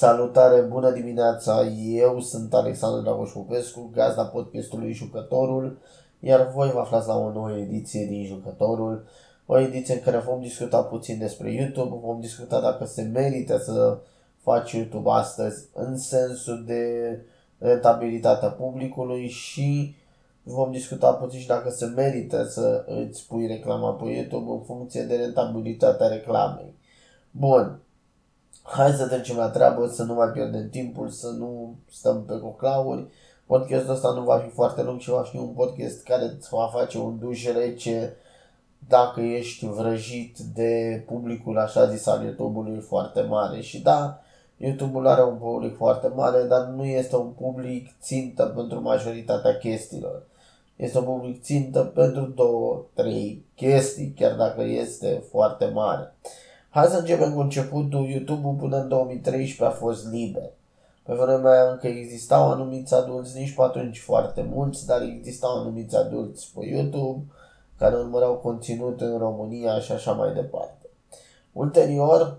Salutare, bună dimineața! Eu sunt Alexandru Dragoș Popescu, gazda podcastului Jucătorul, iar voi vă aflați la o nouă ediție din Jucătorul, o ediție în care vom discuta puțin despre YouTube, vom discuta dacă se merită să faci YouTube astăzi în sensul de rentabilitatea publicului și vom discuta puțin și dacă se merită să îți pui reclama pe YouTube în funcție de rentabilitatea reclamei. Bun, hai să trecem la treabă, să nu mai pierdem timpul, să nu stăm pe coclauri. Podcastul ăsta nu va fi foarte lung și va fi un podcast care îți va face un duș rece dacă ești vrăjit de publicul așa zis al YouTube-ului foarte mare. Și da, YouTube-ul are un public foarte mare, dar nu este un public țintă pentru majoritatea chestiilor. Este un public țintă pentru două, trei chestii, chiar dacă este foarte mare. Hai să începem cu începutul. YouTube-ul până în 2013 a fost liber. Pe vremea aia încă existau anumiți adulți, nici pe atunci foarte mulți, dar existau anumiți adulți pe YouTube care urmăreau conținut în România și așa mai departe. Ulterior,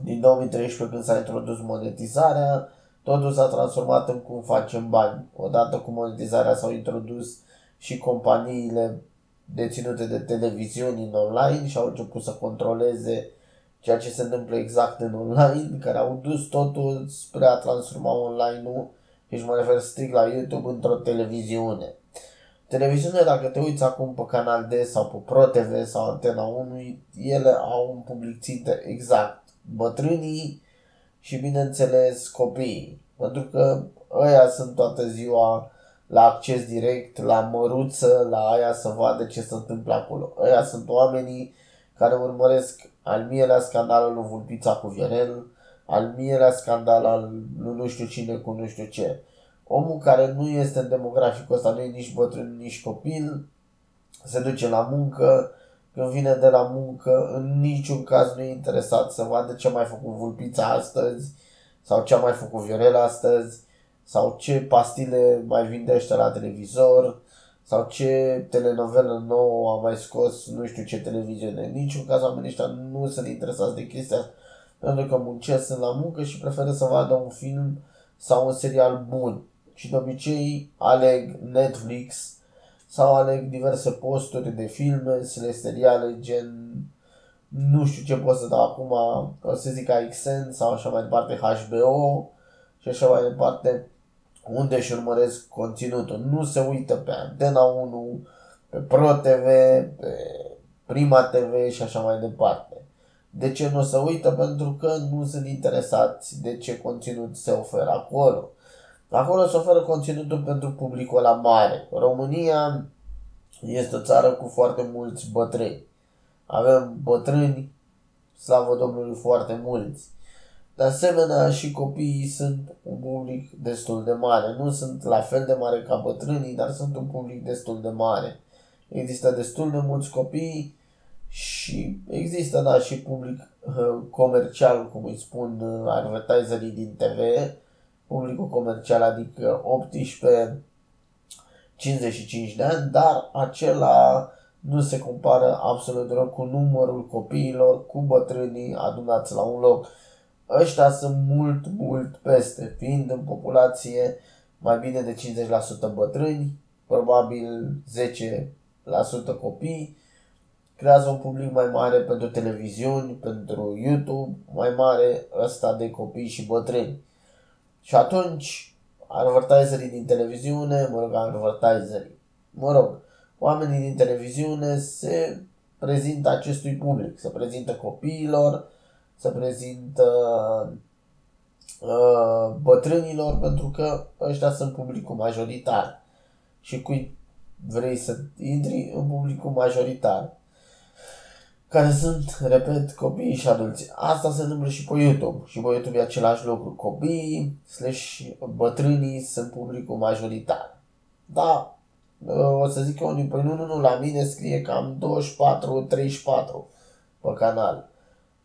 din 2013 când s-a introdus monetizarea, totul s-a transformat în cum facem bani. Odată cu monetizarea s-au introdus și companiile deținute de televiziuni în online și au început să controleze ceea ce se întâmplă exact în online, care au dus totul spre a transforma online-ul, și mă refer strict la YouTube, într-o televiziune. Televiziunea, dacă te uiți acum pe Canal D sau pe Pro TV sau Antena 1, ele au un public țintă exact. Bătrânii și, bineînțeles, copiii. Pentru că ăia sunt toată ziua la acces direct, la măruță, la aia să vadă ce se întâmplă acolo. Ăia sunt oamenii care urmăresc al mierea scandalul lui Vulpița cu Viorel, al mierea scandal al lui nu știu cine cu nu știu ce. Omul care nu este în demograficul ăsta, nu e nici bătrân, nici copil, se duce la muncă, când vine de la muncă, în niciun caz nu e interesat să vadă ce a mai făcut Vulpița astăzi sau ce a mai făcut Viorel astăzi sau ce pastile mai vindește la televizor sau ce telenovelă nouă a mai scos nu știu ce televiziune. În niciun caz oamenii ăștia nu sunt interesați de chestia pentru că muncesc, sunt la muncă și preferă să vadă un film sau un serial bun. Și de obicei aleg Netflix sau aleg diverse posturi de filme, seriale gen nu știu ce pot să dau acum, o să zic AXN sau așa mai departe HBO și așa mai departe unde își urmăresc conținutul. Nu se uită pe Antena 1, pe Pro TV, pe Prima TV și așa mai departe. De ce nu se uită? Pentru că nu sunt interesați de ce conținut se oferă acolo. Acolo se oferă conținutul pentru publicul la mare. România este o țară cu foarte mulți bătrâni. Avem bătrâni, slavă Domnului, foarte mulți. De asemenea, și copiii sunt un public destul de mare. Nu sunt la fel de mare ca bătrânii, dar sunt un public destul de mare. Există destul de mulți copii și există, da, și public uh, comercial, cum îi spun uh, advertiserii din TV, publicul comercial, adică 18 55 de ani, dar acela nu se compară absolut deloc cu numărul copiilor, cu bătrânii adunați la un loc ăștia sunt mult, mult peste, fiind în populație mai bine de 50% bătrâni, probabil 10% copii, creează un public mai mare pentru televiziuni, pentru YouTube, mai mare ăsta de copii și bătrâni. Și atunci, advertiserii din televiziune, mă rog, advertiserii, mă rog, oamenii din televiziune se prezintă acestui public, se prezintă copiilor, se prezintă uh, bătrânilor pentru că ăștia sunt publicul majoritar. Și cui vrei să intri în publicul majoritar care sunt, repet, copiii și adulți. Asta se întâmplă și pe YouTube. Și pe YouTube e același lucru. Copiii slash bătrânii sunt publicul majoritar. Da, uh, o să zic eu unii, păi nu, nu, nu, la mine scrie cam 24-34 pe canal.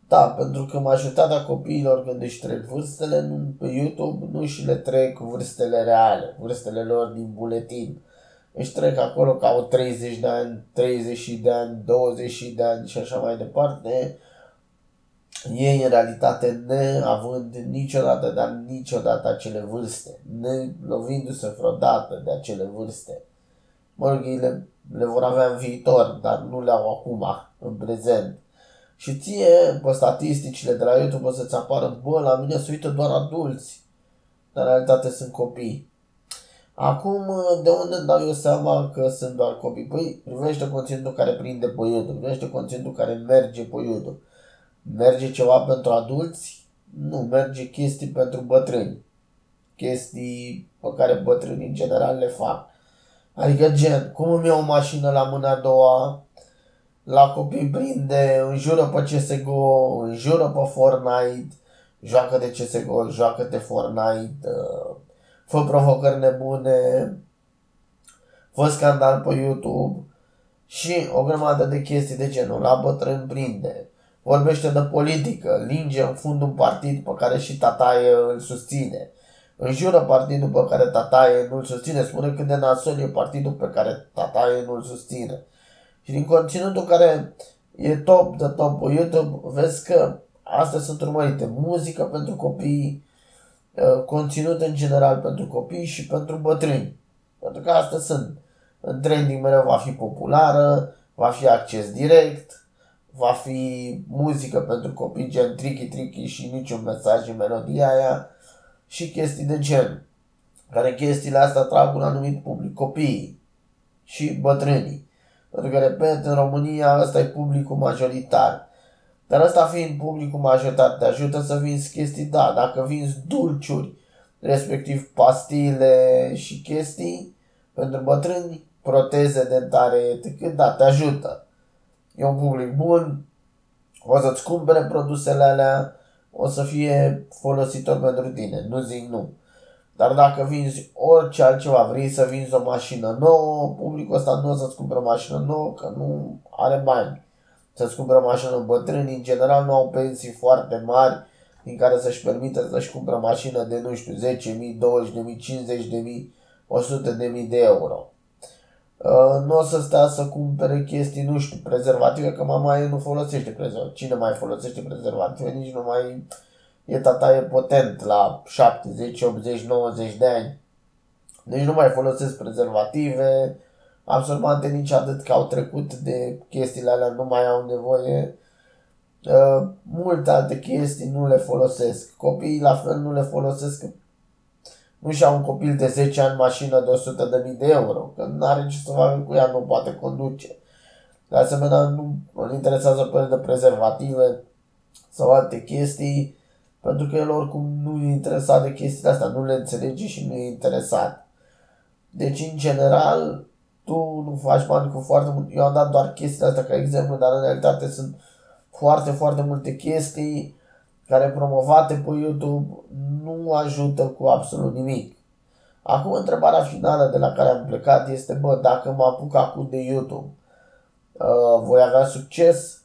Da, pentru că majoritatea copiilor când își trec vârstele pe YouTube nu și le trec vârstele reale, vârstele lor din buletin. Își trec acolo că au 30 de ani, 30 de ani, 20 de ani și așa mai departe. ei în realitate neavând niciodată, dar niciodată acele vârste, ne lovindu-se vreodată de acele vârste. Mă rog, ei le, le vor avea în viitor, dar nu le au acum, în prezent. Și ție, pe statisticile de la YouTube, o să-ți apară, bă, la mine se uită doar adulți, dar în realitate sunt copii. Acum, de unde dau eu seama că sunt doar copii? Păi, privește conținutul care prinde pe YouTube, privește conținutul care merge pe YouTube. Merge ceva pentru adulți? Nu, merge chestii pentru bătrâni. Chestii pe care bătrânii în general le fac. Adică gen, cum îmi iau o mașină la mâna a doua, la copii prinde, înjură pe CSGO, înjură pe Fortnite, joacă de CSGO, joacă de Fortnite, uh, fă provocări nebune, fă scandal pe YouTube și o grămadă de chestii de genul. La bătrân prinde, vorbește de politică, linge în fund un partid pe care și tataie îl susține. Înjură partidul pe care tataie nu-l susține, spune cât de nasol e partidul pe care tataie nu-l susține. Și din conținutul care e top de top pe YouTube, vezi că astea sunt urmărite. Muzică pentru copii, uh, conținut în general pentru copii și pentru bătrâni. Pentru că astea sunt. În trending mereu va fi populară, va fi acces direct, va fi muzică pentru copii gen tricky tricky și niciun mesaj în melodia aia și chestii de gen. Care chestiile astea trag un anumit public, copiii și bătrânii. Pentru că, repet, în România ăsta e publicul majoritar. Dar ăsta fiind publicul majoritar, te ajută să vinzi chestii, da, dacă vinzi dulciuri, respectiv pastile și chestii pentru bătrâni, proteze dentare, etc., da, te ajută. E un public bun, o să-ți cumpere produsele alea, o să fie folositor pentru tine, nu zic nu. Dar dacă vinzi orice altceva, vrei să vinzi o mașină nouă, publicul ăsta nu o să-ți cumpere o mașină nouă, că nu are bani. Să-ți cumpere o mașină bătrâni, în general nu au pensii foarte mari din care să-și permită să-și cumpere o mașină de, nu știu, 10.000, 20.000, 50.000, 100.000 de euro. Uh, nu o să stea să cumpere chestii, nu știu, prezervative, că mama ei nu folosește prezervative. Cine mai folosește prezervative? Nici nu mai e tata e potent la 70, 80, 90 de ani. Deci nu mai folosesc prezervative, absorbante nici atât că au trecut de chestiile alea, nu mai au nevoie. Uh, multe alte chestii nu le folosesc. Copiii la fel nu le folosesc. Nu și-au un copil de 10 ani mașină de 100 de mii de euro, că nu are ce să facă cu ea, nu poate conduce. De asemenea, nu îl interesează pe el de prezervative sau alte chestii pentru că el oricum nu e interesat de chestiile astea, nu le înțelege și nu e interesat. Deci, în general, tu nu faci bani cu foarte mult. Eu am dat doar chestiile astea ca exemplu, dar în realitate sunt foarte, foarte multe chestii care promovate pe YouTube nu ajută cu absolut nimic. Acum, întrebarea finală de la care am plecat este, bă, dacă mă apuc acum de YouTube, uh, voi avea succes?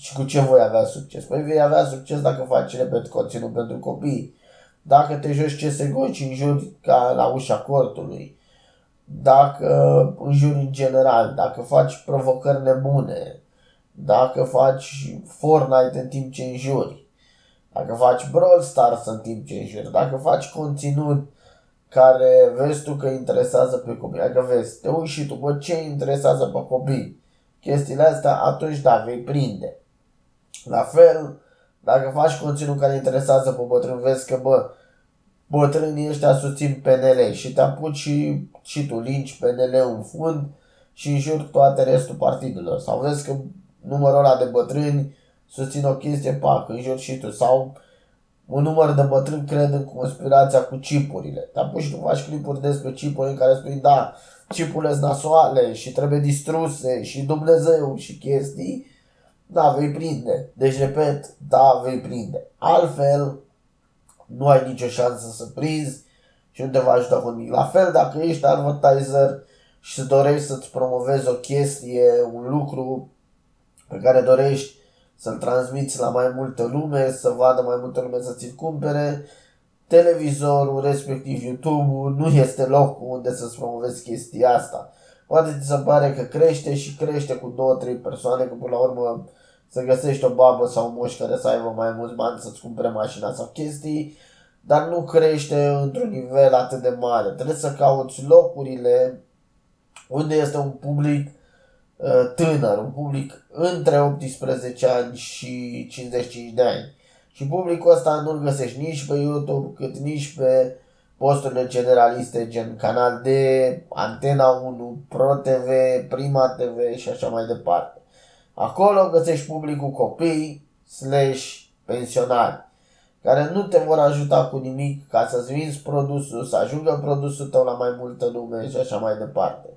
Și cu ce voi avea succes? Păi vei avea succes dacă faci, repet, conținut pentru copii. Dacă te joci CSGO și înjuri ca la ușa cortului. Dacă înjuri în general. Dacă faci provocări nebune. Dacă faci Fortnite în timp ce înjuri. Dacă faci Brawl Stars în timp ce înjuri. Dacă faci conținut care vezi tu că interesează pe copii. Dacă vezi, te uiți și tu, bă, ce interesează pe copii? Chestiile astea, atunci da, vei prinde. La fel, dacă faci conținut care interesează pe bătrâni, vezi că, bă, bătrânii ăștia susțin PNL și te apuci și, și tu linci PNL în fund și înjuri toate restul partidelor. Sau vezi că numărul ăla de bătrâni susțin o chestie, pac, înjuri și tu. Sau un număr de bătrâni cred în conspirația cu chipurile. Te apuci și tu faci clipuri despre chipuri în care spui, da, chipurile sunt nasoale și trebuie distruse și Dumnezeu și chestii da, vei prinde. Deci, repet, da, vei prinde. Altfel, nu ai nicio șansă să prinzi și nu te va ajuta cu nimic. La fel, dacă ești advertiser și dorești să-ți promovezi o chestie, un lucru pe care dorești să-l transmiți la mai multă lume, să vadă mai multă lume să ți-l cumpere, televizorul, respectiv YouTube-ul, nu este locul unde să-ți promovezi chestia asta. Poate ți se pare că crește și crește cu două, trei persoane, că până la urmă să găsești o babă sau un moș care să aibă mai mulți bani să-ți cumpere mașina sau chestii, dar nu crește într-un nivel atât de mare. Trebuie să cauți locurile unde este un public uh, tânăr, un public între 18 ani și 55 de ani. Și publicul ăsta nu-l găsești nici pe YouTube, cât nici pe posturile generaliste gen Canal D, Antena 1, Pro TV, Prima TV și așa mai departe. Acolo găsești publicul copii slash pensionari care nu te vor ajuta cu nimic ca să-ți vinzi produsul, să ajungă produsul tău la mai multă lume și așa mai departe.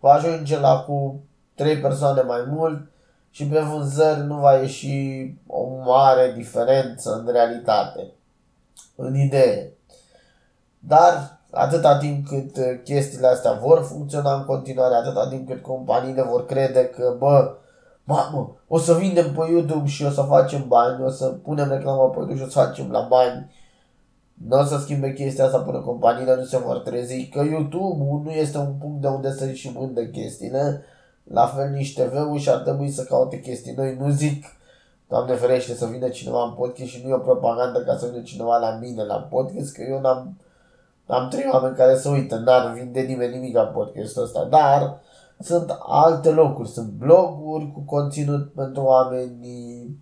Va ajunge la cu trei persoane mai mult și pe vânzări nu va ieși o mare diferență în realitate, în idee. Dar atâta timp cât chestiile astea vor funcționa în continuare, atâta timp cât companiile vor crede că, bă, mamă, o să vindem pe YouTube și o să facem bani, o să punem reclamă pe YouTube și o să facem la bani. Nu o să schimbe chestia asta până companiile nu se vor trezi că YouTube nu este un punct de unde să și vândă chestiile. La fel nici TV-ul și ar trebui să caute chestii noi. Nu zic, Doamne ferește, să vină cineva în podcast și nu e o propagandă ca să vină cineva la mine la podcast, că eu n-am, am trei oameni care să uită, n-ar vinde nimeni nimic la podcastul ăsta, dar sunt alte locuri, sunt bloguri cu conținut pentru oameni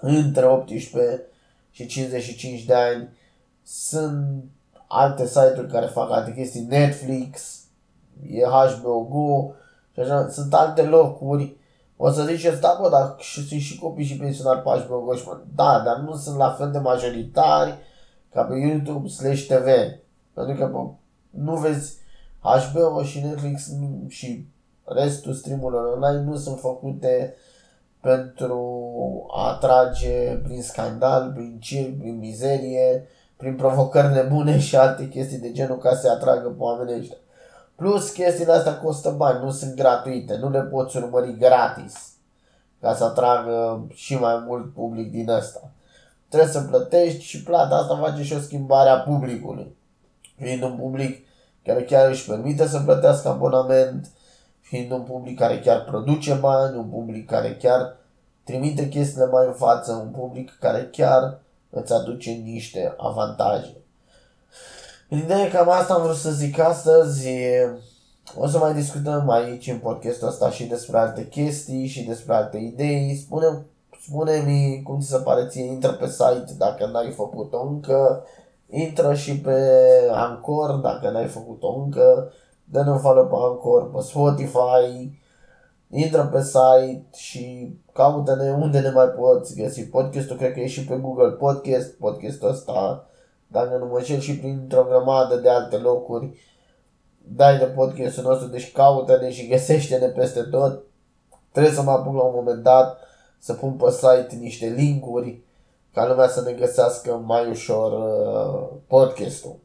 între 18 și 55 de ani, sunt alte site-uri care fac alte chestii, Netflix, e HBO Go și așa, sunt alte locuri. O să ziceți, da, bă, dar și, sunt și copii și pensionari pe HBO Go și mă, da, dar nu sunt la fel de majoritari ca pe YouTube slash TV. Pentru că bă, nu vezi HBO și Netflix și restul streamurilor online nu sunt făcute pentru a atrage prin scandal, prin circ, prin mizerie, prin provocări nebune și alte chestii de genul ca să atragă pe oamenii ăștia. Plus chestiile astea costă bani, nu sunt gratuite, nu le poți urmări gratis ca să atragă și mai mult public din ăsta. Trebuie să plătești și plata asta face și o schimbare a publicului. Fiind un public care chiar își permite să plătească abonament, fiind un public care chiar produce bani, un public care chiar trimite chestiile mai în față, un public care chiar îți aduce niște avantaje. În ideea cam asta am vrut să zic astăzi. O să mai discutăm aici în podcastul ăsta și despre alte chestii și despre alte idei. Spune, spune-mi cum ți se pare ție, intră pe site dacă n-ai făcut-o încă, intră și pe Anchor dacă n-ai făcut-o încă, dă-ne un follow pe Anchor, pe Spotify, intră pe site și caută-ne unde ne mai poți găsi podcastul, cred că e și pe Google Podcast, podcastul ăsta, dacă nu mă și printr-o grămadă de alte locuri, dai de podcastul nostru, deci caută-ne și găsește-ne peste tot. Trebuie să mă apuc la un moment dat să pun pe site niște linkuri ca lumea să ne găsească mai ușor uh, podcastul.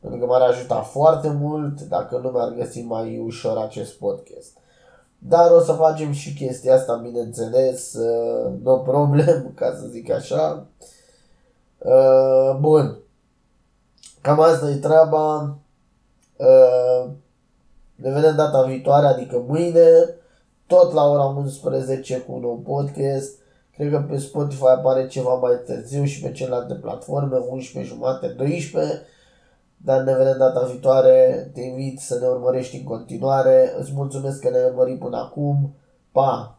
Pentru că m-ar ajuta foarte mult dacă nu mi-ar găsi mai ușor acest podcast. Dar o să facem și chestia asta, bineînțeles, uh, no problem, ca să zic așa. Uh, bun. Cam asta e treaba. Uh, ne vedem data viitoare, adică mâine, tot la ora 11 cu un nou podcast. Cred că pe Spotify apare ceva mai târziu și pe celelalte platforme, 11 jumate, 12. Dar ne vedem data viitoare. Te invit să ne urmărești în continuare. Îți mulțumesc că ne-ai urmărit până acum. Pa!